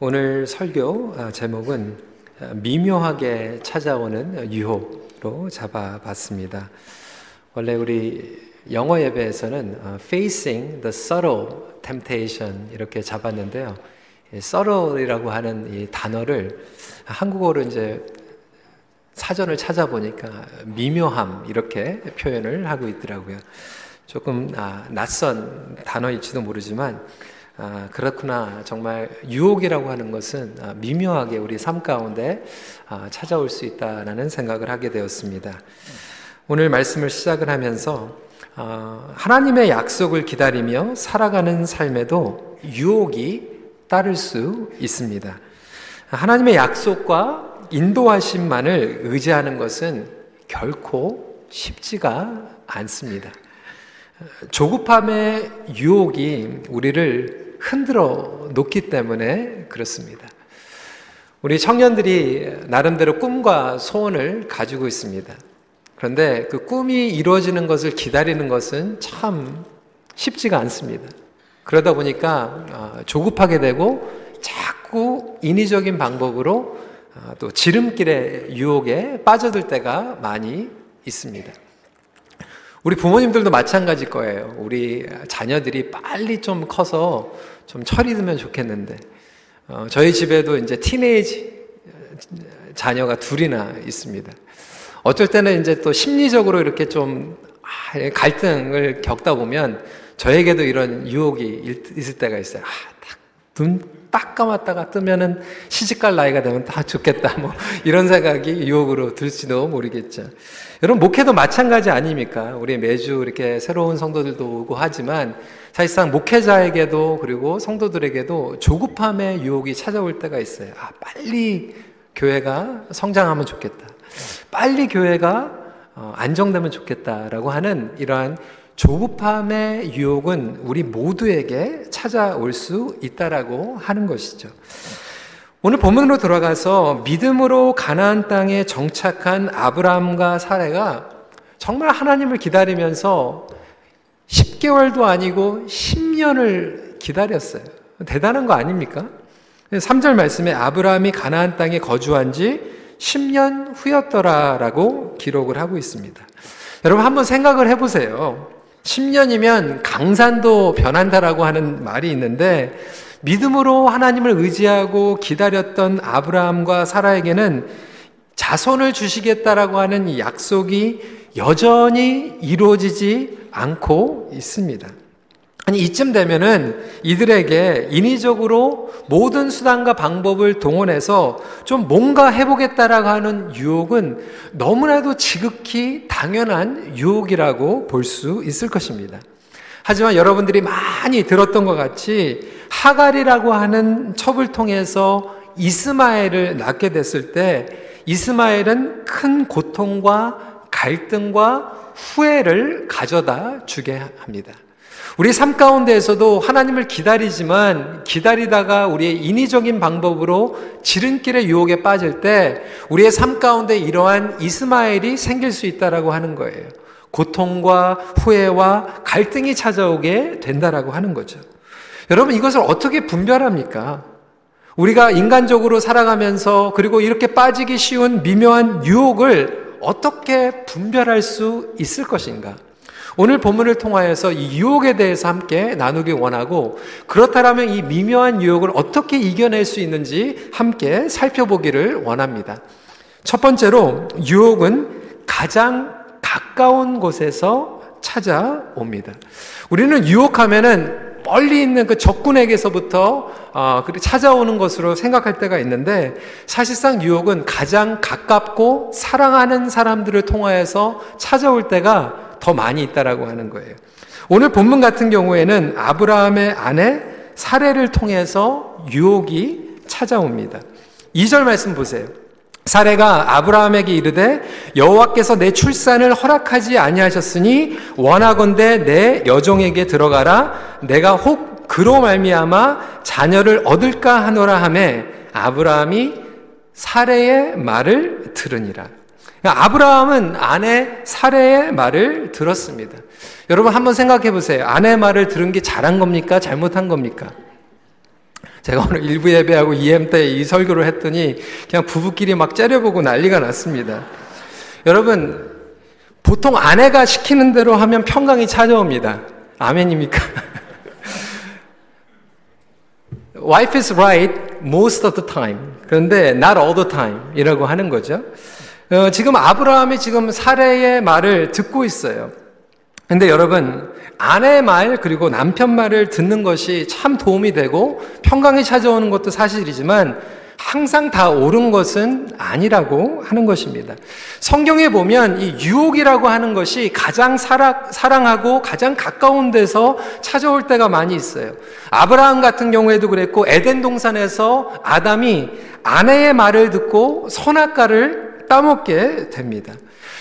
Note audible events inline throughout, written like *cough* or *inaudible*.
오늘 설교 아, 제목은 아, 미묘하게 찾아오는 유혹으로 잡아봤습니다. 원래 우리 영어 예배에서는 아, facing the subtle temptation 이렇게 잡았는데요. subtle이라고 하는 이 단어를 한국어로 이제 사전을 찾아보니까 미묘함 이렇게 표현을 하고 있더라고요. 조금 낯선 단어일지도 모르지만 아, 그렇구나. 정말 유혹이라고 하는 것은 아, 미묘하게 우리 삶 가운데 아, 찾아올 수 있다라는 생각을 하게 되었습니다. 오늘 말씀을 시작을 하면서 아, 하나님의 약속을 기다리며 살아가는 삶에도 유혹이 따를 수 있습니다. 하나님의 약속과 인도하심만을 의지하는 것은 결코 쉽지가 않습니다. 조급함의 유혹이 우리를 흔들어 놓기 때문에 그렇습니다. 우리 청년들이 나름대로 꿈과 소원을 가지고 있습니다. 그런데 그 꿈이 이루어지는 것을 기다리는 것은 참 쉽지가 않습니다. 그러다 보니까 아, 조급하게 되고 자꾸 인위적인 방법으로 아, 또 지름길의 유혹에 빠져들 때가 많이 있습니다. 우리 부모님들도 마찬가지일 거예요. 우리 자녀들이 빨리 좀 커서 좀 철이 들면 좋겠는데, 어, 저희 집에도 이제 티네이지 자녀가 둘이나 있습니다. 어쩔 때는 이제 또 심리적으로 이렇게 좀 아, 갈등을 겪다 보면 저에게도 이런 유혹이 있을 때가 있어요. 아, 딱, 눈, 딱 감았다가 뜨면은 시집갈 나이가 되면 다 좋겠다. 뭐, 이런 생각이 유혹으로 들지도 모르겠죠. 여러분, 목회도 마찬가지 아닙니까? 우리 매주 이렇게 새로운 성도들도 오고 하지만 사실상 목회자에게도 그리고 성도들에게도 조급함의 유혹이 찾아올 때가 있어요. 아, 빨리 교회가 성장하면 좋겠다. 빨리 교회가 어, 안정되면 좋겠다라고 하는 이러한 조급함의 유혹은 우리 모두에게 찾아올 수 있다라고 하는 것이죠. 오늘 본문으로 돌아가서 믿음으로 가나안 땅에 정착한 아브라함과 사례가 정말 하나님을 기다리면서 10개월도 아니고 10년을 기다렸어요. 대단한 거 아닙니까? 3절 말씀에 아브라함이 가나안 땅에 거주한 지 10년 후였더라라고 기록을 하고 있습니다. 여러분 한번 생각을 해 보세요. 10년이면 강산도 변한다라고 하는 말이 있는데 믿음으로 하나님을 의지하고 기다렸던 아브라함과 사라에게는 자손을 주시겠다라고 하는 약속이 여전히 이루어지지 않고 있습니다. 아니, 이쯤 되면은 이들에게 인위적으로 모든 수단과 방법을 동원해서 좀 뭔가 해보겠다라고 하는 유혹은 너무나도 지극히 당연한 유혹이라고 볼 수 있을 것입니다. 하지만 여러분들이 많이 들었던 것 같이 하갈이라고 하는 첩을 통해서 이스마엘을 낳게 됐을 때 이스마엘은 큰 고통과 갈등과 후회를 가져다 주게 합니다. 우리 삶 가운데에서도 하나님을 기다리지만 기다리다가 우리의 인위적인 방법으로 지름길의 유혹에 빠질 때 우리의 삶 가운데 이러한 이스마엘이 생길 수 있다라고 하는 거예요. 고통과 후회와 갈등이 찾아오게 된다라고 하는 거죠. 여러분 이것을 어떻게 분별합니까? 우리가 인간적으로 살아가면서 그리고 이렇게 빠지기 쉬운 미묘한 유혹을 어떻게 분별할 수 있을 것인가? 오늘 본문을 통하여서 이 유혹에 대해서 함께 나누기 원하고 그렇다면 이 미묘한 유혹을 어떻게 이겨낼 수 있는지 함께 살펴보기를 원합니다. 첫 번째로 유혹은 가장 가까운 곳에서 찾아옵니다. 우리는 유혹하면은 멀리 있는 그 적군에게서부터 어, 찾아오는 것으로 생각할 때가 있는데 사실상 유혹은 가장 가깝고 사랑하는 사람들을 통하여서 찾아올 때가 더 많이 있다라고 하는 거예요. 오늘 본문 같은 경우에는 아브라함의 아내 사례를 통해서 유혹이 찾아옵니다. 2절 말씀 보세요. 사례가 아브라함에게 이르되 여호와께서 내 출산을 허락하지 아니하셨으니 원하건대 내 여종에게 들어가라 내가 혹 그로 말미암아 자녀를 얻을까 하노라 하매 아브라함이 사례의 말을 들으니라. 그러니까 아브라함은 아내 사례의 말을 들었습니다. 여러분 한번 생각해 보세요. 아내 말을 들은 게 잘한 겁니까? 잘못한 겁니까? 제가 오늘 일부 예배하고 EM 때 이 설교를 했더니 그냥 부부끼리 막 째려보고 난리가 났습니다. 여러분, 보통 아내가 시키는 대로 하면 평강이 찾아옵니다. 아멘입니까? *laughs* Wife is right most of the time. 그런데 not all the time 이라고 하는 거죠. 어, 지금 아브라함이 지금 사례의 말을 듣고 있어요. 근데 여러분, 아내 말 그리고 남편 말을 듣는 것이 참 도움이 되고 평강이 찾아오는 것도 사실이지만 항상 다 옳은 것은 아니라고 하는 것입니다. 성경에 보면 이 유혹이라고 하는 것이 가장 사랑, 사랑하고 가장 가까운 데서 찾아올 때가 많이 있어요. 아브라함 같은 경우에도 그랬고 에덴 동산에서 아담이 아내의 말을 듣고 선악과를 따먹게 됩니다.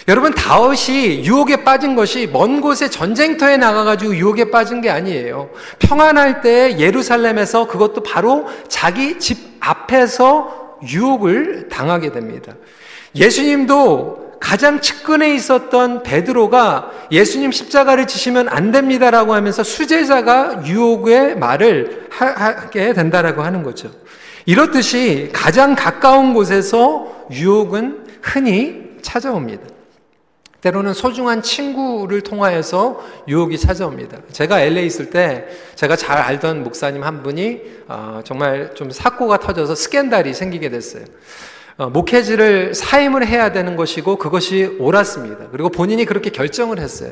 여러분 다윗이 유혹에 빠진 것이 먼 곳에 전쟁터에 나가가지고 유혹에 빠진 게 아니에요. 평안할 때 예루살렘에서 그것도 바로 자기 집 앞에서 유혹을 당하게 됩니다. 예수님도 가장 측근에 있었던 베드로가 예수님 십자가를 지시면 안 됩니다라고 하면서 수제자가 유혹의 말을 하게 된다라고 하는 거죠. 이렇듯이 가장 가까운 곳에서 유혹은 흔히 찾아옵니다. 때로는 소중한 친구를 통하여서 유혹이 찾아옵니다. 제가 LA 있을 때 제가 잘 알던 목사님 한 분이 어, 정말 좀 사고가 터져서 스캔달이 생기게 됐어요. 어, 목회지를 사임을 해야 되는 것이고 그것이 옳았습니다. 그리고 본인이 그렇게 결정을 했어요.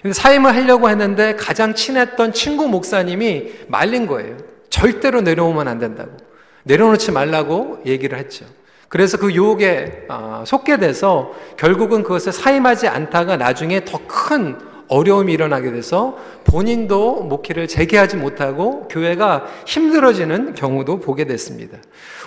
근데 사임을 하려고 했는데 가장 친했던 친구 목사님이 말린 거예요. 절대로 내려오면 안 된다고. 내려놓지 말라고 얘기를 했죠. 그래서 그 유혹에 아, 속게 돼서 결국은 그것을 사임하지 않다가 나중에 더 큰 어려움이 일어나게 돼서 본인도 목회를 재개하지 못하고 교회가 힘들어지는 경우도 보게 됐습니다.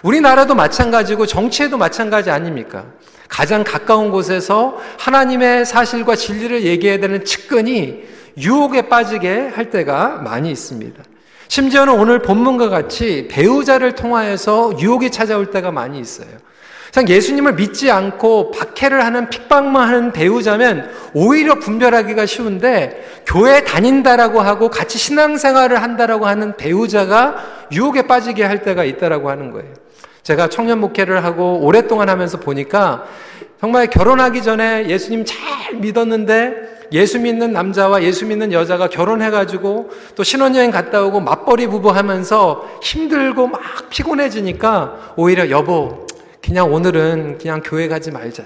우리나라도 마찬가지고 정치에도 마찬가지 아닙니까? 가장 가까운 곳에서 하나님의 사실과 진리를 얘기해야 되는 측근이 유혹에 빠지게 할 때가 많이 있습니다. 심지어는 오늘 본문과 같이 배우자를 통하여서 유혹이 찾아올 때가 많이 있어요. 참 예수님을 믿지 않고 박해를 하는 핍박만 하는 배우자면 오히려 분별하기가 쉬운데 교회 다닌다라고 하고 같이 신앙생활을 한다라고 하는 배우자가 유혹에 빠지게 할 때가 있다라고 하는 거예요. 제가 청년 목회를 하고 오랫동안 하면서 보니까 정말 결혼하기 전에 예수님 잘 믿었는데 예수 믿는 남자와 예수 믿는 여자가 결혼해가지고 또 신혼여행 갔다 오고 맞벌이 부부 하면서 힘들고 막 피곤해지니까 오히려 여보, 그냥 오늘은 그냥 교회 가지 말자.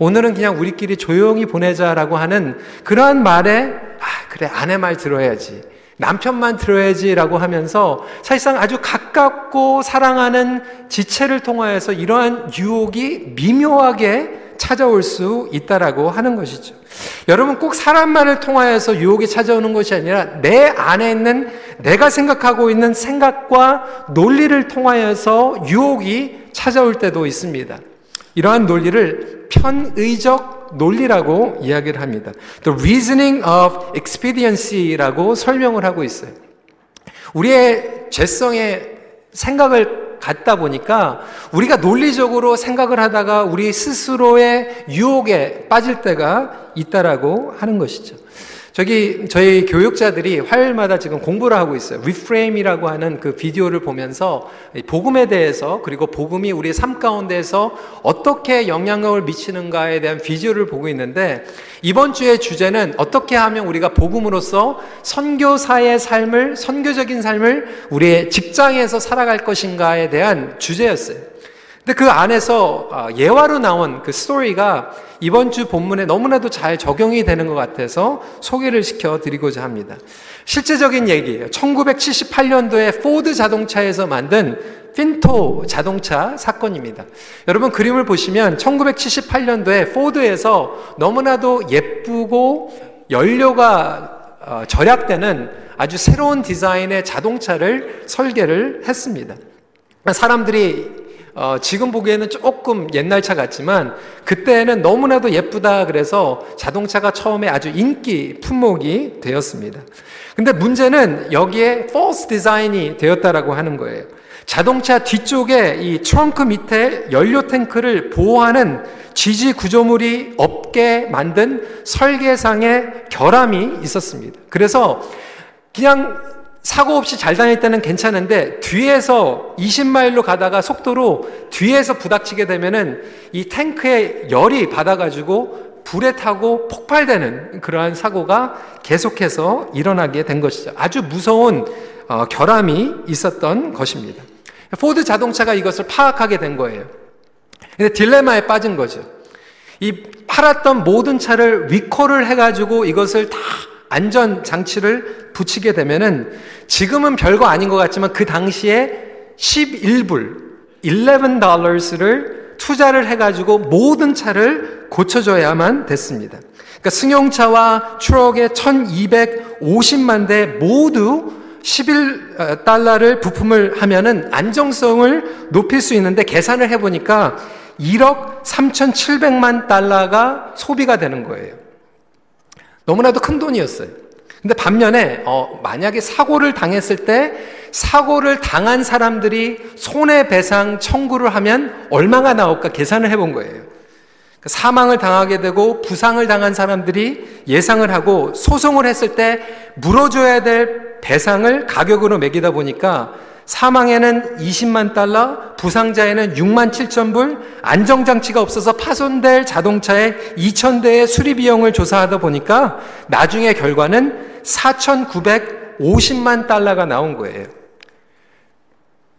오늘은 그냥 우리끼리 조용히 보내자라고 하는 그러한 말에, 아, 그래, 아내 말 들어야지. 남편만 들어야지라고 하면서 사실상 아주 가깝고 사랑하는 지체를 통하여서 이러한 유혹이 미묘하게 찾아올 수 있다라고 하는 것이죠. 여러분 꼭 사람 말을 통하여서 유혹이 찾아오는 것이 아니라 내 안에 있는 내가 생각하고 있는 생각과 논리를 통하여서 유혹이 찾아올 때도 있습니다. 이러한 논리를 편의적 논리라고 이야기를 합니다. The reasoning of expediency라고 설명을 하고 있어요. 우리의 죄성의 생각을 갖다 보니까 우리가 논리적으로 생각을 하다가 우리 스스로의 유혹에 빠질 때가 있다라고 하는 것이죠. 저기 저희 교육자들이 화요일마다 지금 공부를 하고 있어요. ReFrame이라고 하는 그 비디오를 보면서 복음에 대해서 그리고 복음이 우리 삶 가운데서 어떻게 영향력을 미치는가에 대한 비디오를 보고 있는데 이번 주의 주제는 어떻게 하면 우리가 복음으로서 선교사의 삶을 선교적인 삶을 우리의 직장에서 살아갈 것인가에 대한 주제였어요. 근데 그 안에서 아, 예화로 나온 그 스토리가 이번 주 본문에 너무나도 잘 적용이 되는 것 같아서 소개를 시켜 드리고자 합니다. 실제적인 얘기예요. 1978년도에 포드 자동차에서 만든 핀토 자동차 사건입니다. 여러분 그림을 보시면 1978년도에 포드에서 너무나도 예쁘고 연료가 어, 절약되는 아주 새로운 디자인의 자동차를 설계를 했습니다. 사람들이 어, 지금 보기에는 조금 옛날 차 같지만 그때는 너무나도 예쁘다 그래서 자동차가 처음에 아주 인기 품목이 되었습니다. 근데 문제는 여기에 false 디자인이 되었다라고 하는 거예요. 자동차 뒤쪽에 이 트렁크 밑에 연료 탱크를 보호하는 지지 구조물이 없게 만든 설계상의 결함이 있었습니다. 그래서 그냥 사고 없이 잘 다닐 때는 괜찮은데 뒤에서 20마일로 가다가 속도로 뒤에서 부닥치게 되면은 이 탱크에 열이 받아가지고 불에 타고 폭발되는 그러한 사고가 계속해서 일어나게 된 것이죠. 아주 무서운 어, 결함이 있었던 것입니다. 포드 자동차가 이것을 파악하게 된 거예요. 근데 딜레마에 빠진 거죠. 이 팔았던 모든 차를 리콜을 해가지고 이것을 다 안전 장치를 붙이게 되면은 지금은 별거 아닌 것 같지만 그 당시에 11불, 11달러를 투자를 해가지고 모든 차를 고쳐줘야만 됐습니다. 그러니까 승용차와 트럭의 1250만 대 모두 11달러를 부품을 하면은 안정성을 높일 수 있는데 계산을 해보니까 1억 3,700만 달러가 소비가 되는 거예요. 너무나도 큰 돈이었어요. 근데 반면에 어, 만약에 사고를 당했을 때 사고를 당한 사람들이 손해배상 청구를 하면 얼마가 나올까 계산을 해본 거예요. 그러니까 사망을 당하게 되고 부상을 당한 사람들이 예상을 하고 소송을 했을 때 물어줘야 될 배상을 가격으로 매기다 보니까 사망에는 20만 달러, 부상자에는 6만 7천 불, 안정장치가 없어서 파손될 자동차에 2천 대의 수리 비용을 조사하다 보니까 나중에 결과는 4,950만 달러가 나온 거예요.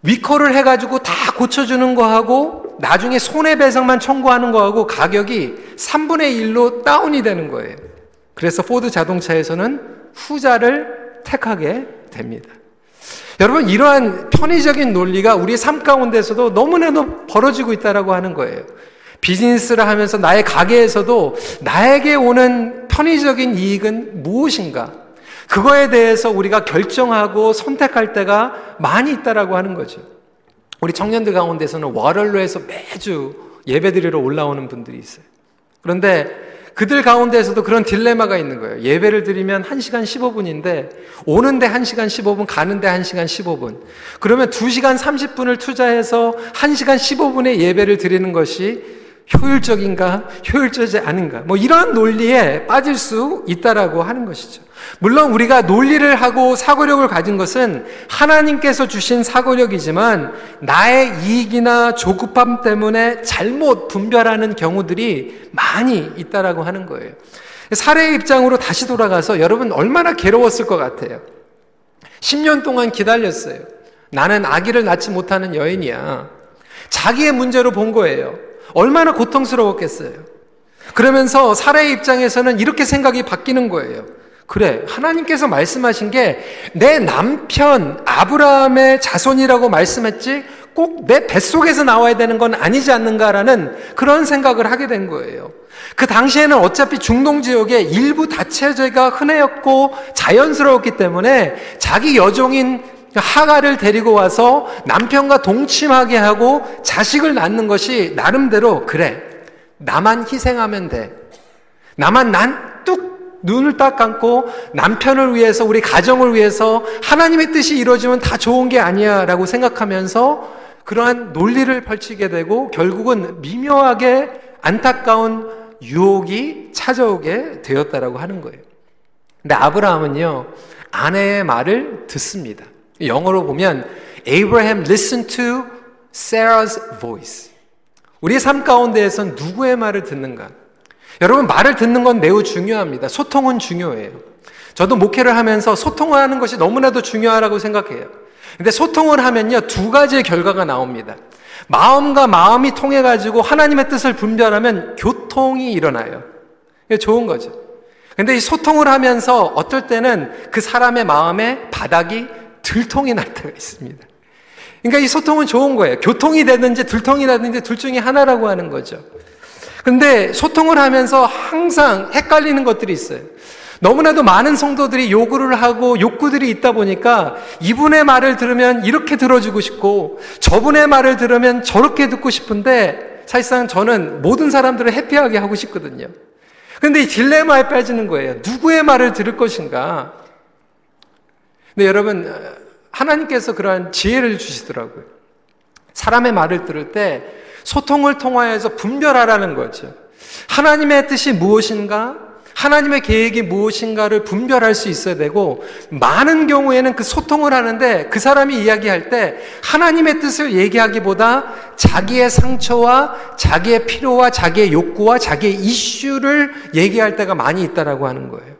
리콜을 해가지고 다 고쳐주는 거하고 나중에 손해배상만 청구하는 거하고 가격이 3분의 1로 다운이 되는 거예요. 그래서 포드 자동차에서는 후자를 택하게 됩니다. 여러분 이러한 편의적인 논리가 우리 삶 가운데서도 너무나도 벌어지고 있다라고 하는 거예요. 비즈니스를 하면서 나의 가게에서도 나에게 오는 편의적인 이익은 무엇인가? 그거에 대해서 우리가 결정하고 선택할 때가 많이 있다라고 하는 거죠. 우리 청년들 가운데서는 와럴로에서 매주 예배드리러 올라오는 분들이 있어요. 그런데 그들 가운데에서도 그런 딜레마가 있는 거예요. 예배를 드리면 1시간 15분인데 오는데 1시간 15분, 가는데 1시간 15분. 그러면 2시간 30분을 투자해서 1시간 15분의 예배를 드리는 것이 효율적인가, 효율적이지 않은가. 뭐 이런 논리에 빠질 수 있다라고 하는 것이죠. 물론 우리가 논리를 하고 사고력을 가진 것은 하나님께서 주신 사고력이지만 나의 이익이나 조급함 때문에 잘못 분별하는 경우들이 많이 있다라고 하는 거예요. 사례의 입장으로 다시 돌아가서 여러분 얼마나 괴로웠을 것 같아요. 10년 동안 기다렸어요. 나는 아기를 낳지 못하는 여인이야. 자기의 문제로 본 거예요. 얼마나 고통스러웠겠어요. 그러면서 사례의 입장에서는 이렇게 생각이 바뀌는 거예요. 그래, 하나님께서 말씀하신 게 내 남편 아브라함의 자손이라고 말씀했지 꼭 내 뱃속에서 나와야 되는 건 아니지 않는가라는 그런 생각을 하게 된 거예요. 그 당시에는 어차피 중동 지역에 일부 다체제가 흔해였고 자연스러웠기 때문에 자기 여종인 하가를 데리고 와서 남편과 동침하게 하고 자식을 낳는 것이 나름대로 그래. 나만 희생하면 돼. 나만 난 눈을 딱 감고 남편을 위해서 우리 가정을 위해서 하나님의 뜻이 이루어지면 다 좋은 게 아니야 라고 생각하면서 그러한 논리를 펼치게 되고 결국은 미묘하게 안타까운 유혹이 찾아오게 되었다라고 하는 거예요. 근데 아브라함은요, 아내의 말을 듣습니다. 영어로 보면 Abraham listened to Sarah's voice. 우리의 삶 가운데에선 누구의 말을 듣는가? 여러분, 말을 듣는 건 매우 중요합니다. 소통은 중요해요. 저도 목회를 하면서 소통을 하는 것이 너무나도 중요하다고 생각해요. 근데 소통을 하면요, 두 가지의 결과가 나옵니다. 마음과 마음이 통해 가지고 하나님의 뜻을 분별하면 교통이 일어나요. 좋은 거죠. 근데 이 소통을 하면서 어떨 때는 그 사람의 마음에 바닥이 들통이 날 때가 있습니다. 그러니까 이 소통은 좋은 거예요. 교통이 되든지 들통이 나든지 둘 중에 하나라고 하는 거죠. 근데 소통을 하면서 항상 헷갈리는 것들이 있어요. 너무나도 많은 성도들이 요구를 하고 욕구들이 있다 보니까 이분의 말을 들으면 이렇게 들어주고 싶고 저분의 말을 들으면 저렇게 듣고 싶은데 사실상 저는 모든 사람들을 해피하게 하고 싶거든요. 근데 이 딜레마에 빠지는 거예요. 누구의 말을 들을 것인가? 근데 여러분, 하나님께서 그러한 지혜를 주시더라고요. 사람의 말을 들을 때 소통을 통하여서 분별하라는 거죠. 하나님의 뜻이 무엇인가? 하나님의 계획이 무엇인가를 분별할 수 있어야 되고 많은 경우에는 그 소통을 하는데 그 사람이 이야기할 때 하나님의 뜻을 얘기하기보다 자기의 상처와 자기의 필요와 자기의 욕구와 자기의 이슈를 얘기할 때가 많이 있다라고 하는 거예요.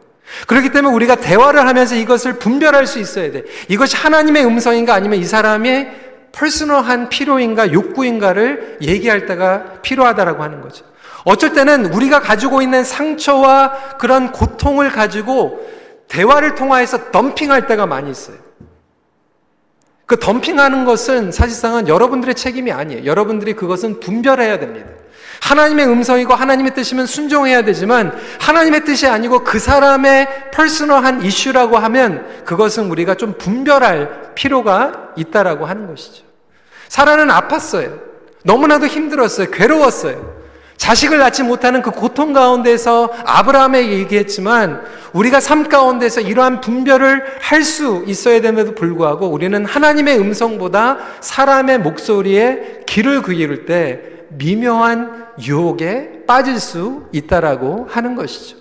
그렇기 때문에 우리가 대화를 하면서 이것을 분별할 수 있어야 돼. 이것이 하나님의 음성인가 아니면 이 사람의 퍼스널한 필요인가 욕구인가를 얘기할 때가 필요하다라고 하는 거죠. 어쩔 때는 우리가 가지고 있는 상처와 그런 고통을 가지고 대화를 통하여서 덤핑할 때가 많이 있어요. 그 덤핑하는 것은 사실상은 여러분들의 책임이 아니에요. 여러분들이 그것은 분별해야 됩니다. 하나님의 음성이고 하나님의 뜻이면 순종해야 되지만 하나님의 뜻이 아니고 그 사람의 퍼스널한 이슈라고 하면 그것은 우리가 좀 분별할 필요가 있다라고 하는 것이죠. 사라는 아팠어요. 너무나도 힘들었어요. 괴로웠어요. 자식을 낳지 못하는 그 고통 가운데서 아브라함에게 얘기했지만 우리가 삶 가운데서 이러한 분별을 할 수 있어야 됨에도 불구하고 우리는 하나님의 음성보다 사람의 목소리에 귀를 기울일 때 미묘한 유혹에 빠질 수 있다라고 하는 것이죠.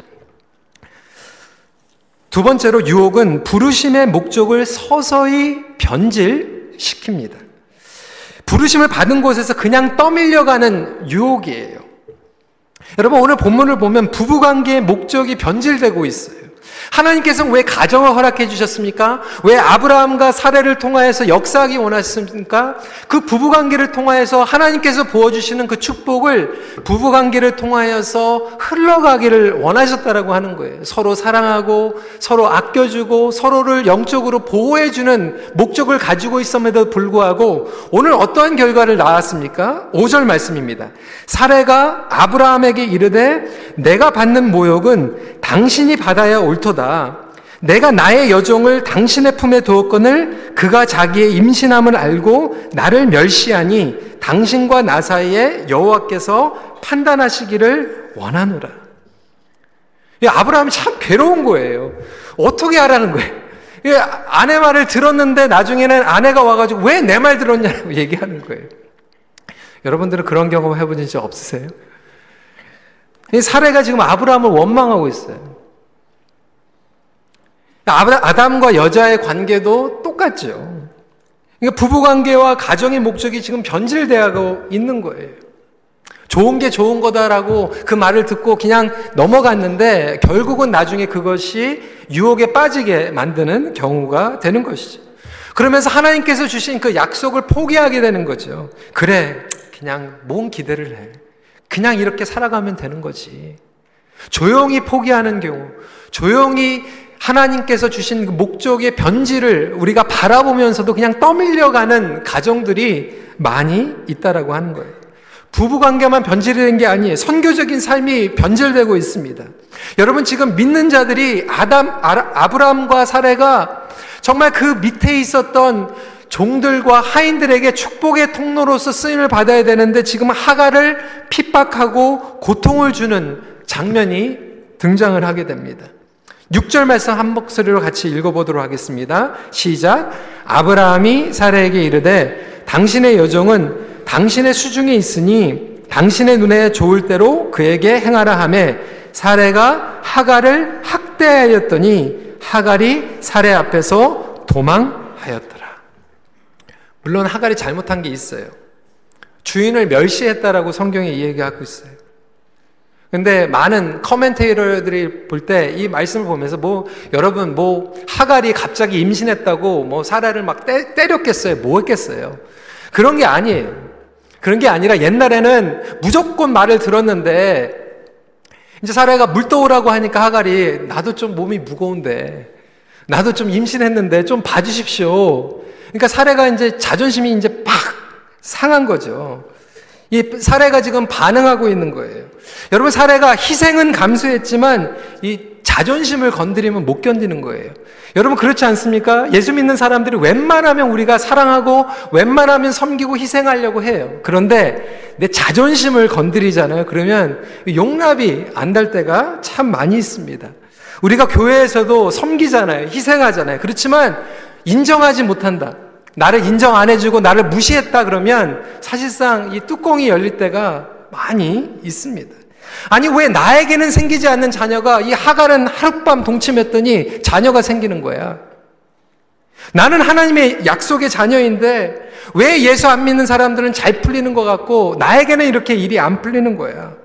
두 번째로 유혹은 부르심의 목적을 서서히 변질시킵니다. 부르심을 받은 곳에서 그냥 떠밀려가는 유혹이에요. 여러분 오늘 본문을 보면 부부관계의 목적이 변질되고 있어요. 하나님께서 왜 가정을 허락해 주셨습니까? 왜 아브라함과 사례를 통하여서 역사하기 원하셨습니까? 그 부부관계를 통하여서 하나님께서 부어주시는 그 축복을 부부관계를 통하여서 흘러가기를 원하셨다라고 하는 거예요. 서로 사랑하고 서로 아껴주고 서로를 영적으로 보호해주는 목적을 가지고 있음에도 불구하고 오늘 어떠한 결과를 낳았습니까? 5절 말씀입니다. 사례가 아브라함에게 이르되 내가 받는 모욕은 당신이 받아야 옳 도다. 내가 나의 여종을 당신의 품에 두었거늘 그가 자기의 임신함을 알고 나를 멸시하니 당신과 나 사이에 여호와께서 판단하시기를 원하노라. 아브라함이 참 괴로운 거예요. 어떻게 하라는 거예요? 아내 말을 들었는데 나중에는 아내가 와가지고 왜 내 말 들었냐고 *laughs* 얘기하는 거예요. 여러분들은 그런 경험 해보신 적 없으세요? 이 사례가 지금 아브라함을 원망하고 있어요. 아담과 여자의 관계도 똑같죠. 그러니까 부부 관계와 가정의 목적이 지금 변질되고 있는 거예요. 좋은 게 좋은 거다라고 그 말을 듣고 그냥 넘어갔는데 결국은 나중에 그것이 유혹에 빠지게 만드는 경우가 되는 것이죠. 그러면서 하나님께서 주신 그 약속을 포기하게 되는 거죠. 그래, 그냥 뭔 기대를 해. 그냥 이렇게 살아가면 되는 거지. 조용히 포기하는 경우, 조용히 하나님께서 주신 그 목적의 변질을 우리가 바라보면서도 그냥 떠밀려가는 가정들이 많이 있다라고 하는 거예요. 부부 관계만 변질이 된게 아니에요. 선교적인 삶이 변질되고 있습니다. 여러분 지금 믿는 자들이 아담 아브라함과 사례가 정말 그 밑에 있었던 종들과 하인들에게 축복의 통로로서 쓰임을 받아야 되는데 지금 하가를 핍박하고 고통을 주는 장면이 등장을 하게 됩니다. 6절 말씀 한 목소리로 같이 읽어보도록 하겠습니다. 시작. 아브라함이 사라에게 이르되 당신의 여종은 당신의 수중에 있으니 당신의 눈에 좋을 대로 그에게 행하라 하매 사례가 하갈을 학대하였더니 하갈이 사례 앞에서 도망하였더라. 물론 하갈이 잘못한 게 있어요. 주인을 멸시했다라고 성경에 이야기하고 있어요. 근데 많은 커멘테이터들이 볼 때 이 말씀을 보면서 뭐 여러분 뭐 하갈이 갑자기 임신했다고 뭐 사라를 막 때, 때렸겠어요? 뭐 했겠어요? 그런 게 아니에요. 그런 게 아니라 옛날에는 무조건 말을 들었는데 이제 사라가 물 떠오라고 하니까 하갈이 나도 좀 몸이 무거운데 나도 좀 임신했는데 좀 봐주십시오. 그러니까 사례가 이제 자존심이 이제 팍 상한 거죠. 이 사례가 지금 반응하고 있는 거예요. 여러분 사례가 희생은 감수했지만 이 자존심을 건드리면 못 견디는 거예요. 여러분 그렇지 않습니까? 예수 믿는 사람들이 웬만하면 우리가 사랑하고 웬만하면 섬기고 희생하려고 해요. 그런데 내 자존심을 건드리잖아요. 그러면 용납이 안 될 때가 참 많이 있습니다. 우리가 교회에서도 섬기잖아요. 희생하잖아요. 그렇지만 인정하지 못한다. 나를 인정 안 해주고 나를 무시했다 그러면 사실상 이 뚜껑이 열릴 때가 많이 있습니다. 아니 왜 나에게는 생기지 않는 자녀가 이 하갈은 하룻밤 동침했더니 자녀가 생기는 거야. 나는 하나님의 약속의 자녀인데 왜 예수 안 믿는 사람들은 잘 풀리는 것 같고 나에게는 이렇게 일이 안 풀리는 거야.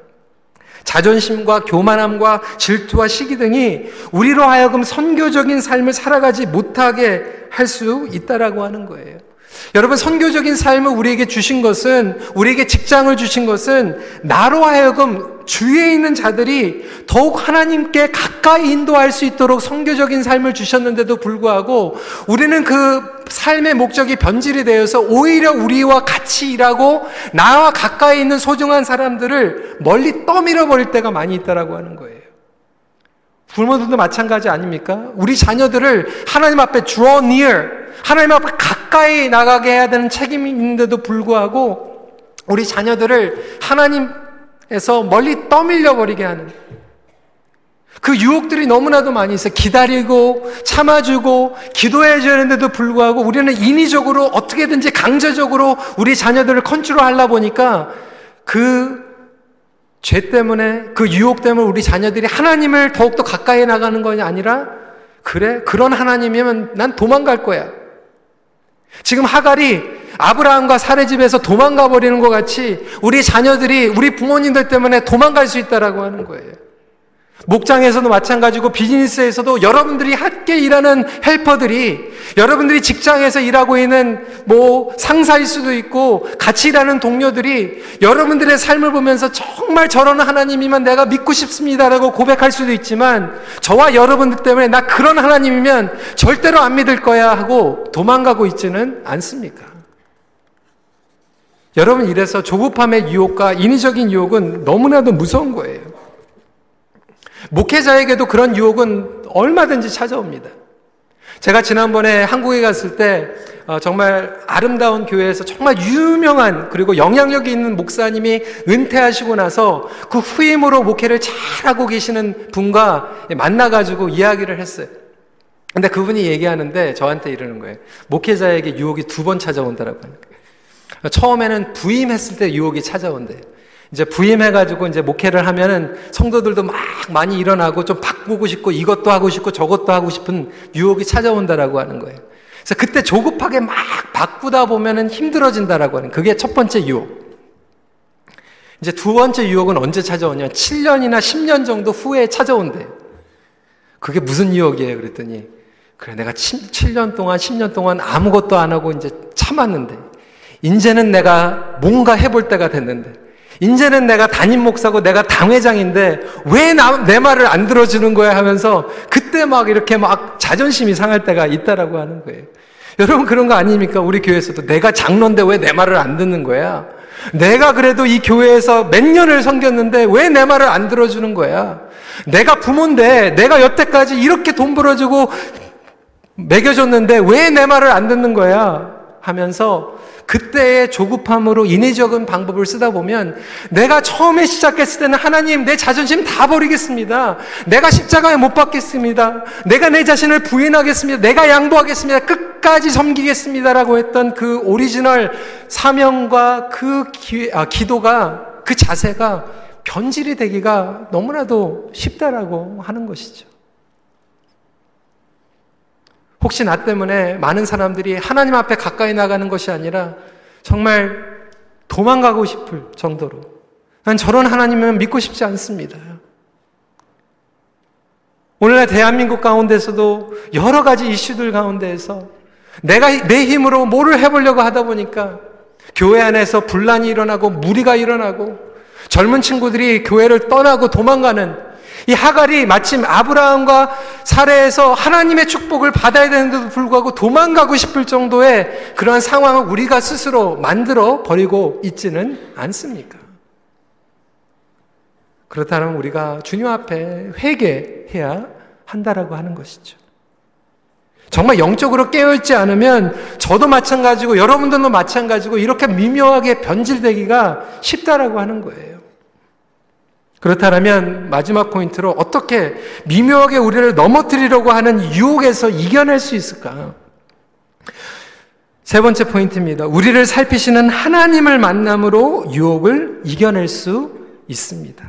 자존심과 교만함과 질투와 시기 등이 우리로 하여금 선교적인 삶을 살아가지 못하게 할 수 있다라고 하는 거예요. 여러분 선교적인 삶을 우리에게 주신 것은 우리에게 직장을 주신 것은 나로 하여금 주위에 있는 자들이 더욱 하나님께 가까이 인도할 수 있도록 선교적인 삶을 주셨는데도 불구하고 우리는 그 삶의 목적이 변질이 되어서 오히려 우리와 같이 일하고 나와 가까이 있는 소중한 사람들을 멀리 떠밀어 버릴 때가 많이 있다라고 하는 거예요. 부모들도 마찬가지 아닙니까? 우리 자녀들을 하나님 앞에 draw near 하나님 앞에 가까이 나가게 해야 되는 책임이 있는데도 불구하고 우리 자녀들을 하나님에서 멀리 떠밀려 버리게 하는 그 유혹들이 너무나도 많이 있어요. 기다리고 참아주고 기도해 줘야 되는데도 불구하고 우리는 인위적으로 어떻게든지 강제적으로 우리 자녀들을 컨트롤하려 보니까 그 죄 때문에 그 유혹 때문에 우리 자녀들이 하나님을 더욱더 가까이 나가는 것이 아니라 그래 그런 하나님이면 난 도망갈 거야. 지금 하갈이 아브라함과 사례 집에서 도망가 버리는 것 같이 우리 자녀들이 우리 부모님들 때문에 도망갈 수 있다라고 하는 거예요. 목장에서도 마찬가지고 비즈니스에서도 여러분들이 함께 일하는 헬퍼들이 여러분들이 직장에서 일하고 있는 뭐 상사일 수도 있고 같이 일하는 동료들이 여러분들의 삶을 보면서 정말 저런 하나님이면 내가 믿고 싶습니다라고 고백할 수도 있지만 저와 여러분들 때문에 나 그런 하나님이면 절대로 안 믿을 거야 하고 도망가고 있지는 않습니까? 여러분 이래서 조급함의 유혹과 인위적인 유혹은 너무나도 무서운 거예요. 목회자에게도 그런 유혹은 얼마든지 찾아옵니다. 제가 지난번에 한국에 갔을 때 어, 정말 아름다운 교회에서 정말 유명한 그리고 영향력이 있는 목사님이 은퇴하시고 나서 그 후임으로 목회를 잘하고 계시는 분과 만나가지고 이야기를 했어요. 근데 그분이 얘기하는데 저한테 이러는 거예요. 목회자에게 유혹이 두 번 찾아온다라고 하는 거예요. 처음에는 부임했을 때 유혹이 찾아온대요. 이제 부임해가지고 이제 목회를 하면은 성도들도 막 많이 일어나고 좀 바꾸고 싶고 이것도 하고 싶고 저것도 하고 싶은 유혹이 찾아온다라고 하는 거예요. 그래서 그때 조급하게 막 바꾸다 보면은 힘들어진다라고 하는 그게 첫 번째 유혹. 이제 두 번째 유혹은 언제 찾아오냐? 7년이나 10년 정도 후에 찾아온대. 그게 무슨 유혹이에요? 그랬더니 그래 내가 7, 년 동안 10년 동안 아무것도 안 하고 이제 참았는데 이제는 내가 뭔가 해볼 때가 됐는데 이제는 내가 담임 목사고 내가 당회장인데 왜 내 말을 안 들어주는 거야 하면서 그때 막 이렇게 막 자존심이 상할 때가 있다라고 하는 거예요. 여러분 그런 거 아닙니까? 우리 교회에서도 내가 장로인데 왜 내 말을 안 듣는 거야? 내가 그래도 이 교회에서 몇 년을 섬겼는데 왜 내 말을 안 들어주는 거야? 내가 부모인데 내가 여태까지 이렇게 돈 벌어주고 먹여줬는데 왜 내 말을 안 듣는 거야? 하면서 그때의 조급함으로 인위적인 방법을 쓰다 보면 내가 처음에 시작했을 때는 하나님 내 자존심 다 버리겠습니다. 내가 십자가에 못 박겠습니다. 내가 내 자신을 부인하겠습니다. 내가 양보하겠습니다. 끝까지 섬기겠습니다라고 했던 그 오리지널 사명과 그 기, 아, 기도가 그 자세가 변질이 되기가 너무나도 쉽다라고 하는 것이죠. 혹시 나 때문에 많은 사람들이 하나님 앞에 가까이 나가는 것이 아니라 정말 도망가고 싶을 정도로 난 저런 하나님은 믿고 싶지 않습니다. 오늘날 대한민국 가운데서도 여러 가지 이슈들 가운데에서 내가 내 힘으로 뭐를 해보려고 하다 보니까 교회 안에서 분란이 일어나고 무리가 일어나고 젊은 친구들이 교회를 떠나고 도망가는 이 하갈이 마침 아브라함과 사례에서 하나님의 축복을 받아야 되는데도 불구하고 도망가고 싶을 정도의 그러한 상황을 우리가 스스로 만들어 버리고 있지는 않습니까? 그렇다면 우리가 주님 앞에 회개해야 한다라고 하는 것이죠. 정말 영적으로 깨어있지 않으면 저도 마찬가지고 여러분들도 마찬가지고 이렇게 미묘하게 변질되기가 쉽다라고 하는 거예요. 그렇다면 마지막 포인트로 어떻게 미묘하게 우리를 넘어뜨리려고 하는 유혹에서 이겨낼 수 있을까? 세 번째 포인트입니다. 우리를 살피시는 하나님을 만남으로 유혹을 이겨낼 수 있습니다.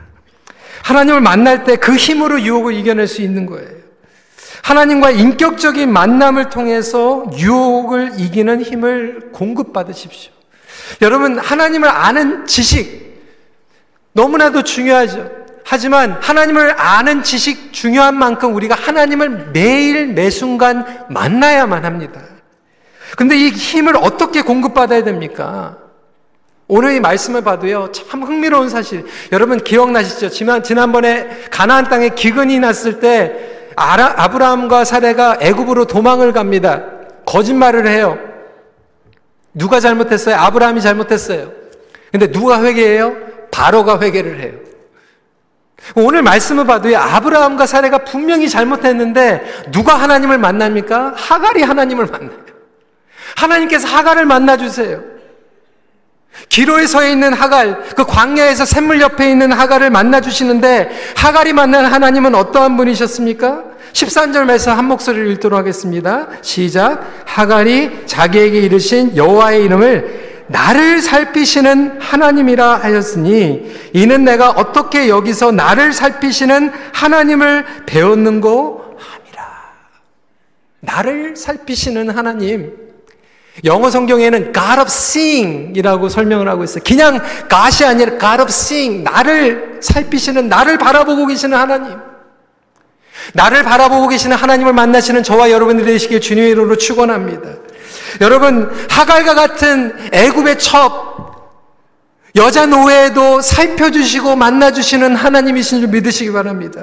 하나님을 만날 때 그 힘으로 유혹을 이겨낼 수 있는 거예요. 하나님과 인격적인 만남을 통해서 유혹을 이기는 힘을 공급받으십시오. 여러분, 하나님을 아는 지식 너무나도 중요하죠. 하지만 하나님을 아는 지식 중요한 만큼 우리가 하나님을 매일 매순간 만나야만 합니다. 근데 이 힘을 어떻게 공급받아야 됩니까? 오늘 이 말씀을 봐도요, 참 흥미로운 사실. 여러분 기억나시죠? 지난, 지난번에 가나안 땅에 기근이 났을 때 아라, 아브라함과 사례가 애굽으로 도망을 갑니다. 거짓말을 해요. 누가 잘못했어요? 아브라함이 잘못했어요. 근데 누가 회개해요? 바로가 회개를 해요. 오늘 말씀을 봐도요, 아브라함과 사례가 분명히 잘못했는데 누가 하나님을 만납니까? 하갈이 하나님을 만나요. 하나님께서 하갈을 만나주세요. 기로에 서 있는 하갈, 그 광야에서 샘물 옆에 있는 하갈을 만나 주시는데 하갈이 만난 하나님은 어떠한 분이셨습니까? 13절 말씀 한 목소리를 읽도록 하겠습니다. 시작. 하갈이 자기에게 이르신 여호와의 이름을 나를 살피시는 하나님이라 하였으니 이는 내가 어떻게 여기서 나를 살피시는 하나님을 배웠는고 함이라. 나를 살피시는 하나님. 영어 성경에는 God of Seeing이라고 설명을 하고 있어요. 그냥 God이 아니라 God of Seeing, 나를 살피시는, 나를 바라보고 계시는 하나님. 나를 바라보고 계시는 하나님을 만나시는 저와 여러분들이 되시길 주님의 이름으로 축원합니다. 여러분 하갈과 같은 애굽의 첩 여자 노예도 살펴주시고 만나주시는 하나님이신 줄 믿으시기 바랍니다.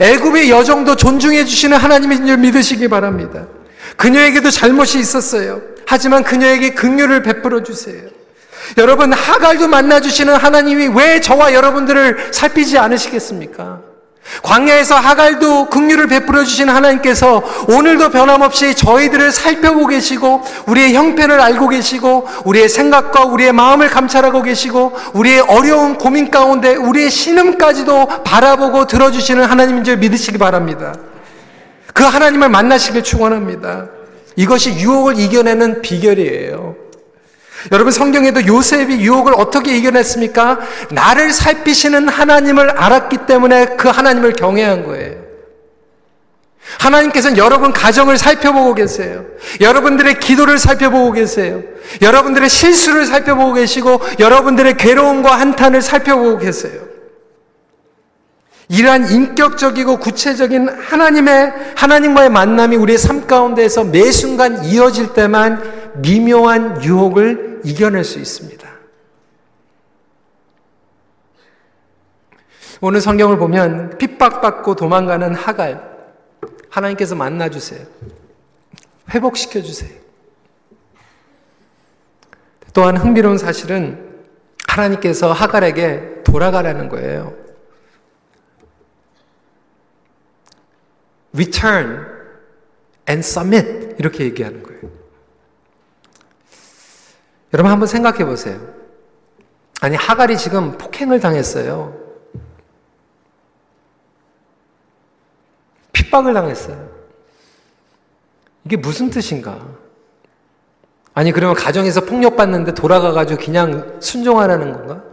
애굽의 여정도 존중해 주시는 하나님이신 줄 믿으시기 바랍니다. 그녀에게도 잘못이 있었어요. 하지만 그녀에게 긍휼을 베풀어 주세요. 여러분 하갈도 만나 주시는 하나님이 왜 저와 여러분들을 살피지 않으시겠습니까? 광야에서 하갈도 긍휼을 베풀어 주시는 하나님께서 오늘도 변함없이 저희들을 살펴보고 계시고 우리의 형편을 알고 계시고 우리의 생각과 우리의 마음을 감찰하고 계시고 우리의 어려운 고민 가운데 우리의 신음까지도 바라보고 들어주시는 하나님인 줄 믿으시기 바랍니다. 그 하나님을 만나시길 축원합니다. 이것이 유혹을 이겨내는 비결이에요. 여러분 성경에도 요셉이 유혹을 어떻게 이겨냈습니까? 나를 살피시는 하나님을 알았기 때문에 그 하나님을 경외한 거예요. 하나님께서는 여러분 가정을 살펴보고 계세요. 여러분들의 기도를 살펴보고 계세요. 여러분들의 실수를 살펴보고 계시고 여러분들의 괴로움과 한탄을 살펴보고 계세요. 이러한 인격적이고 구체적인 하나님의 하나님과의 만남이 우리의 삶 가운데에서 매 순간 이어질 때만 미묘한 유혹을 이겨낼 수 있습니다. 오늘 성경을 보면 핍박받고 도망가는 하갈 하나님께서 만나 주세요. 회복시켜 주세요. 또한 흥미로운 사실은 하나님께서 하갈에게 돌아가라는 거예요. return and submit 이렇게 얘기하는 거예요. 여러분 한번 생각해 보세요. 아니 하갈이 지금 폭행을 당했어요. 핍박을 당했어요. 이게 무슨 뜻인가? 아니 그러면 가정에서 폭력받는데 돌아가가지고 그냥 순종하라는 건가?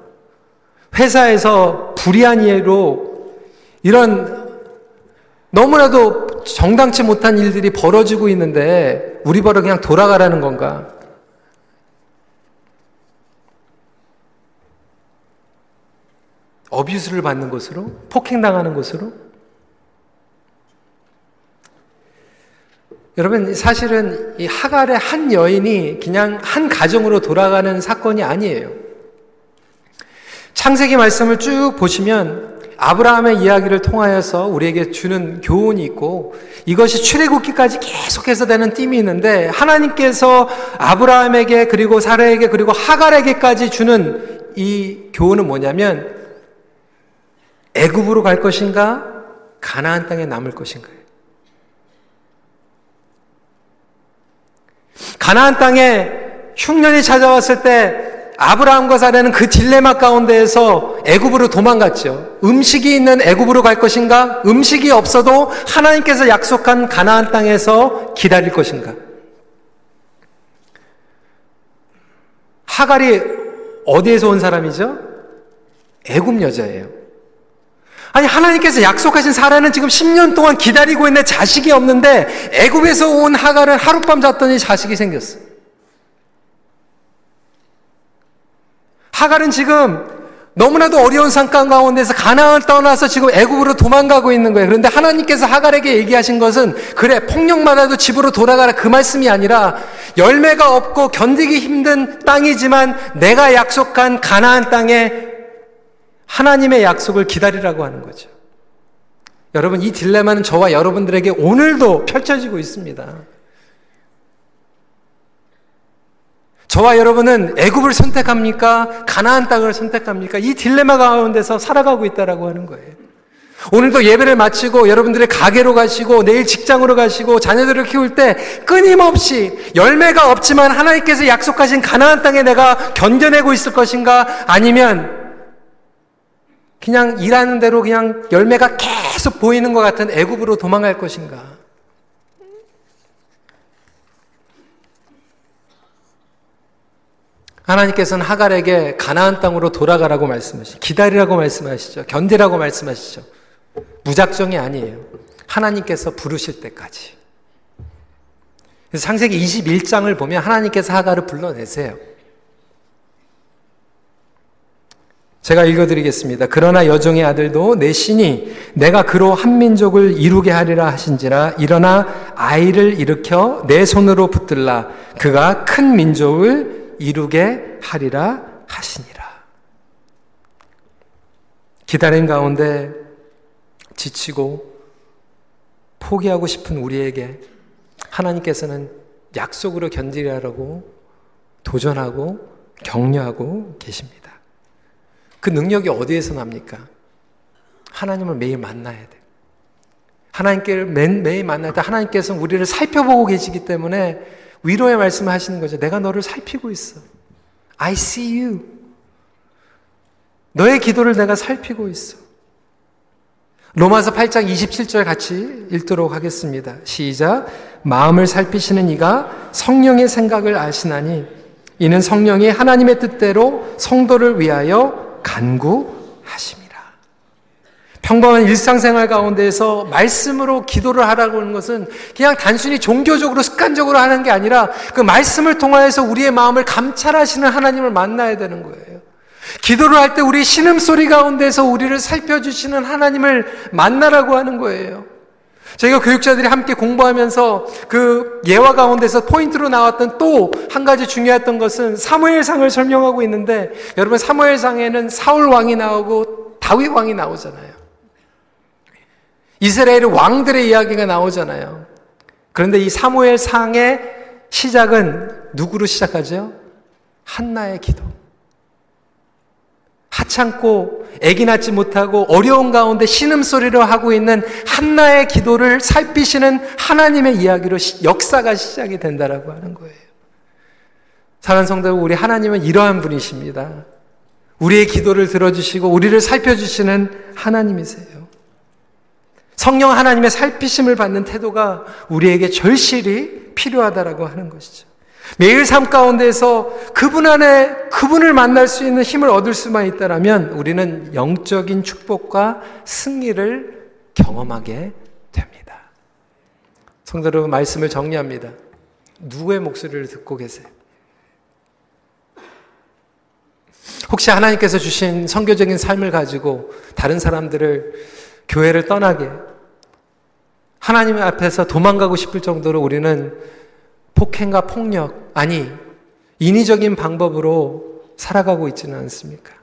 회사에서 불이한 예로 이런 너무나도 정당치 못한 일들이 벌어지고 있는데 우리 벌어 그냥 돌아가라는 건가? 어뷰스를 받는 곳으로? 폭행당하는 곳으로? 여러분, 사실은 이 하갈의 한 여인이 그냥 한 가정으로 돌아가는 사건이 아니에요. 창세기 말씀을 쭉 보시면 아브라함의 이야기를 통하여서 우리에게 주는 교훈이 있고 이것이 출애굽기까지 계속해서 되는 띠이 있는데 하나님께서 아브라함에게 그리고 사라에게 그리고 하갈에게까지 주는 이 교훈은 뭐냐면 애굽으로 갈 것인가 가나안 땅에 남을 것인가요? 가나안 땅에 흉년이 찾아왔을 때 아브라함과 사례는 그 딜레마 가운데에서 애굽으로 도망갔죠. 음식이 있는 애굽으로 갈 것인가? 음식이 없어도 하나님께서 약속한 가나안 땅에서 기다릴 것인가? 하갈이 어디에서 온 사람이죠? 애굽 여자예요. 아니 하나님께서 약속하신 사라는 지금 10년 동안 기다리고 있는 자식이 없는데 애굽에서 온 하갈은 하룻밤 잤더니 자식이 생겼어. 하갈은 지금 너무나도 어려운 상황 가운데서 가나안을 떠나서 지금 애굽으로 도망가고 있는 거예요. 그런데 하나님께서 하갈에게 얘기하신 것은 그래 폭력마다도 집으로 돌아가라 그 말씀이 아니라 열매가 없고 견디기 힘든 땅이지만 내가 약속한 가나안 땅에 하나님의 약속을 기다리라고 하는 거죠. 여러분, 이 딜레마는 저와 여러분들에게 오늘도 펼쳐지고 있습니다. 저와 여러분은 애굽을 선택합니까? 가나안 땅을 선택합니까? 이 딜레마 가운데서 살아가고 있다라고 하는 거예요. 오늘도 예배를 마치고 여러분들의 가게로 가시고 내일 직장으로 가시고 자녀들을 키울 때 끊임없이 열매가 없지만 하나님께서 약속하신 가나안 땅에 내가 견뎌내고 있을 것인가 아니면 그냥 일하는 대로 그냥 열매가 계속 보이는 것 같은 애굽으로 도망갈 것인가? 하나님께서는 하갈에게 가나안 땅으로 돌아가라고 말씀하시죠. 기다리라고 말씀하시죠. 견디라고 말씀하시죠. 무작정이 아니에요. 하나님께서 부르실 때까지. 그래서 창세기 21장을 보면 하나님께서 하갈을 불러내세요. 제가 읽어드리겠습니다. 그러나 여종의 아들도 내 신이 내가 그로 한 민족을 이루게 하리라 하신지라 일어나 아이를 일으켜 내 손으로 붙들라 그가 큰 민족을 이루게 하리라 하시니라. 기다림 가운데 지치고 포기하고 싶은 우리에게 하나님께서는 약속으로 견디라고 도전하고 격려하고 계십니다. 그 능력이 어디에서 납니까? 하나님을 매일 만나야 돼. 하나님께 매일 만날 때 하나님께서 우리를 살펴보고 계시기 때문에 위로의 말씀을 하시는 거죠. 내가 너를 살피고 있어. I see you. 너의 기도를 내가 살피고 있어. 로마서 8장 27절 같이 읽도록 하겠습니다. 시작. 마음을 살피시는 이가 성령의 생각을 아시나니 이는 성령이 하나님의 뜻대로 성도를 위하여 간구하십니다. 평범한 일상생활 가운데에서 말씀으로 기도를 하라고 하는 것은 그냥 단순히 종교적으로 습관적으로 하는 게 아니라 그 말씀을 통하여서 우리의 마음을 감찰하시는 하나님을 만나야 되는 거예요. 기도를 할 때 우리 신음소리 가운데서 우리를 살펴주시는 하나님을 만나라고 하는 거예요. 저희가 교육자들이 함께 공부하면서 그 예화 가운데서 포인트로 나왔던 또 한 가지 중요했던 것은 사무엘상을 설명하고 있는데 여러분 사무엘상에는 사울 왕이 나오고 다윗 왕이 나오잖아요. 이스라엘 왕들의 이야기가 나오잖아요. 그런데 이 사무엘상의 시작은 누구로 시작하죠? 한나의 기도. 하찮고 애기 낳지 못하고 어려운 가운데 신음소리를 하고 있는 한나의 기도를 살피시는 하나님의 이야기로 역사가 시작이 된다라고 하는 거예요. 사랑 성도 우리 하나님은 이러한 분이십니다. 우리의 기도를 들어주시고 우리를 살펴주시는 하나님이세요. 성령 하나님의 살피심을 받는 태도가 우리에게 절실히 필요하다라고 하는 것이죠. 매일 삶 가운데서 그분 안에 그분을 만날 수 있는 힘을 얻을 수만 있다라면 우리는 영적인 축복과 승리를 경험하게 됩니다. 성도 여러분 말씀을 정리합니다. 누구의 목소리를 듣고 계세요? 혹시 하나님께서 주신 성교적인 삶을 가지고 다른 사람들을 교회를 떠나게 하나님 앞에서 도망가고 싶을 정도로 우리는 폭행과 폭력, 아니, 인위적인 방법으로 살아가고 있지는 않습니까?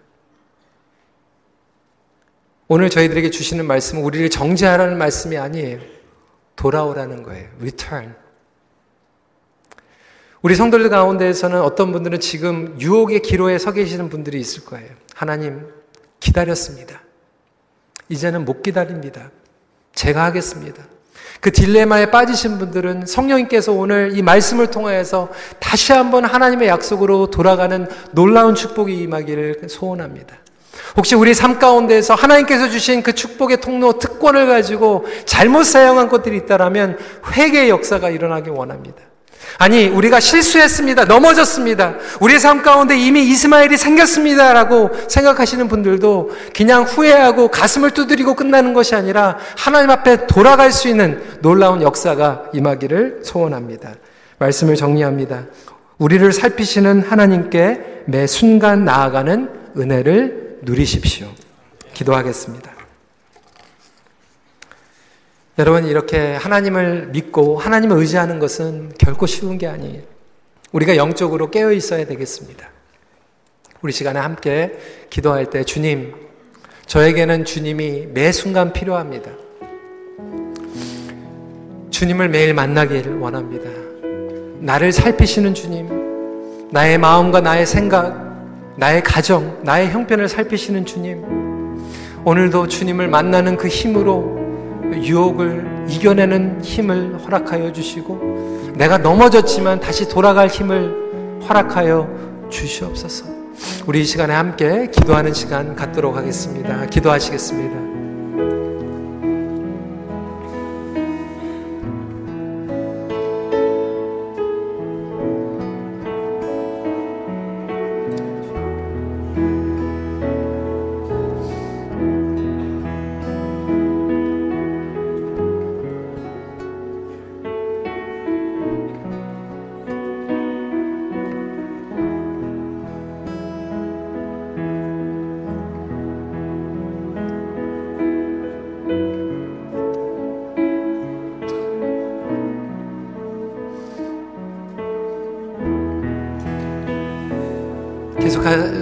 오늘 저희들에게 주시는 말씀은 우리를 정죄하라는 말씀이 아니에요. 돌아오라는 거예요. return. 우리 성도들 가운데에서는 어떤 분들은 지금 유혹의 기로에 서 계시는 분들이 있을 거예요. 하나님, 기다렸습니다. 이제는 못 기다립니다. 제가 하겠습니다. 그 딜레마에 빠지신 분들은 성령님께서 오늘 이 말씀을 통하여서 다시 한번 하나님의 약속으로 돌아가는 놀라운 축복이 임하기를 소원합니다. 혹시 우리 삶 가운데에서 하나님께서 주신 그 축복의 통로 특권을 가지고 잘못 사용한 것들이 있다라면 회개의 역사가 일어나기 원합니다. 아니, 우리가 실수했습니다. 넘어졌습니다. 우리의 삶 가운데 이미 이스마엘이 생겼습니다. 라고 생각하시는 분들도 그냥 후회하고 가슴을 두드리고 끝나는 것이 아니라 하나님 앞에 돌아갈 수 있는 놀라운 역사가 임하기를 소원합니다. 말씀을 정리합니다. 우리를 살피시는 하나님께 매 순간 나아가는 은혜를 누리십시오. 기도하겠습니다. 여러분, 이렇게 하나님을 믿고 하나님을 의지하는 것은 결코 쉬운 게 아니에요. 우리가 영적으로 깨어 있어야 되겠습니다. 우리 시간에 함께 기도할 때 주님, 저에게는 주님이 매 순간 필요합니다. 주님을 매일 만나기를 원합니다. 나를 살피시는 주님, 나의 마음과 나의 생각, 나의 가정, 나의 형편을 살피시는 주님, 오늘도 주님을 만나는 그 힘으로 유혹을 이겨내는 힘을 허락하여 주시고 내가 넘어졌지만 다시 돌아갈 힘을 허락하여 주시옵소서. 우리 이 시간에 함께 기도하는 시간 갖도록 하겠습니다. 기도하시겠습니다.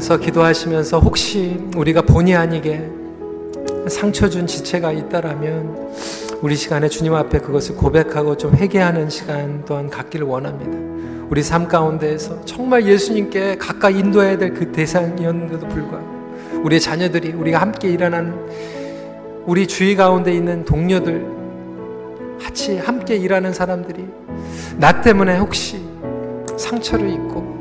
계속해서 기도하시면서 혹시 우리가 본의 아니게 상처 준 지체가 있다라면 우리 시간에 주님 앞에 그것을 고백하고 좀 회개하는 시간 또한 갖기를 원합니다. 우리 삶 가운데에서 정말 예수님께 가까이 인도해야 될 그 대상이었는데도 불구하고 우리의 자녀들이 우리가 함께 일어나는 우리 주위 가운데 있는 동료들 같이 함께 일하는 사람들이 나 때문에 혹시 상처를 입고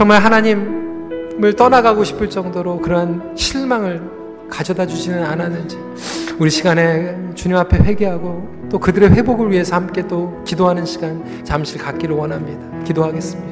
정말 하나님을 떠나가고 싶을 정도로 그러한 실망을 가져다 주지는 않았는지 우리 시간에 주님 앞에 회개하고 또 그들의 회복을 위해서 함께 또 기도하는 시간 잠시 갖기를 원합니다. 기도하겠습니다.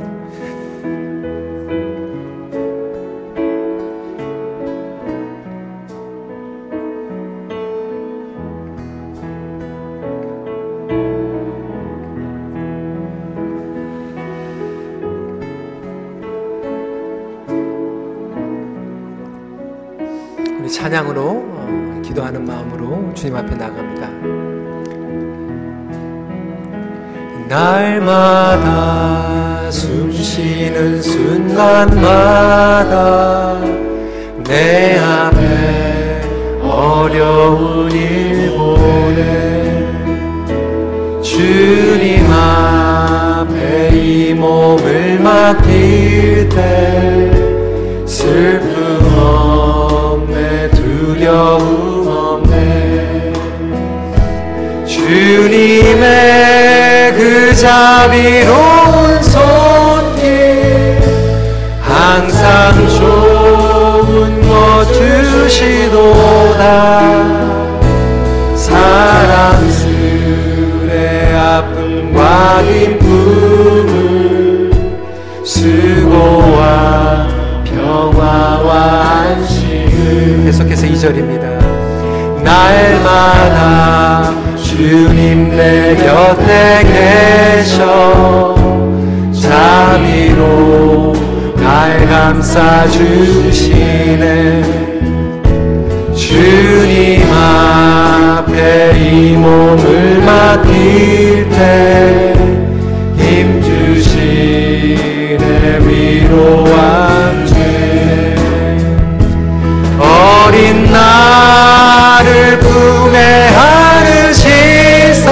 찬양으로 어, 기도하는 마음으로 주님 앞에 나갑니다. 날마다 숨 쉬는 순간마다 내 앞에 어려운 일 보내 주님 앞에 이 몸을 맡길 때 슬픔 두려움 없네. 주님의 그 자비로운 손길 항상 좋은 것 주시도다. 사랑스레 아픔과 기 12절입니다. 날마다 주님 내 곁에 계셔 자비로 날 감싸주시네 주님 앞에 이 몸을 맡길 때 힘주시네 위로와 나를 품에 안으시사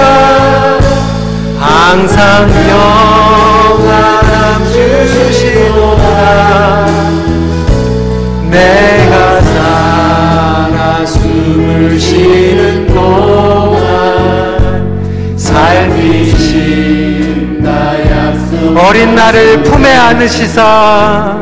항상 평안함 주시도다. 내가 살아 숨을 쉬는 동안 살피신 나 약속 어린 나를 품에 안으시사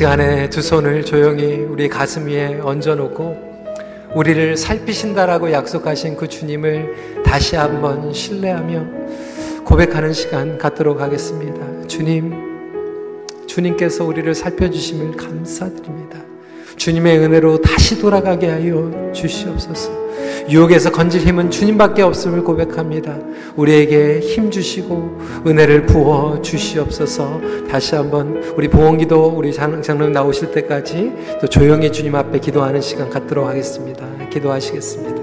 시간에 두 손을 조용히 우리 가슴 위에 얹어놓고 우리를 살피신다라고 약속하신 그 주님을 다시 한번 신뢰하며 고백하는 시간 갖도록 하겠습니다. 주님, 주님께서 우리를 살펴주심을 감사드립니다. 주님의 은혜로 다시 돌아가게 하여 주시옵소서. 유혹에서 건질 힘은 주님밖에 없음을 고백합니다. 우리에게 힘 주시고 은혜를 부어 주시옵소서. 다시 한번 우리 보험기도 우리 장로님 나오실 때까지 또 조용히 주님 앞에 기도하는 시간 갖도록 하겠습니다. 기도하시겠습니다.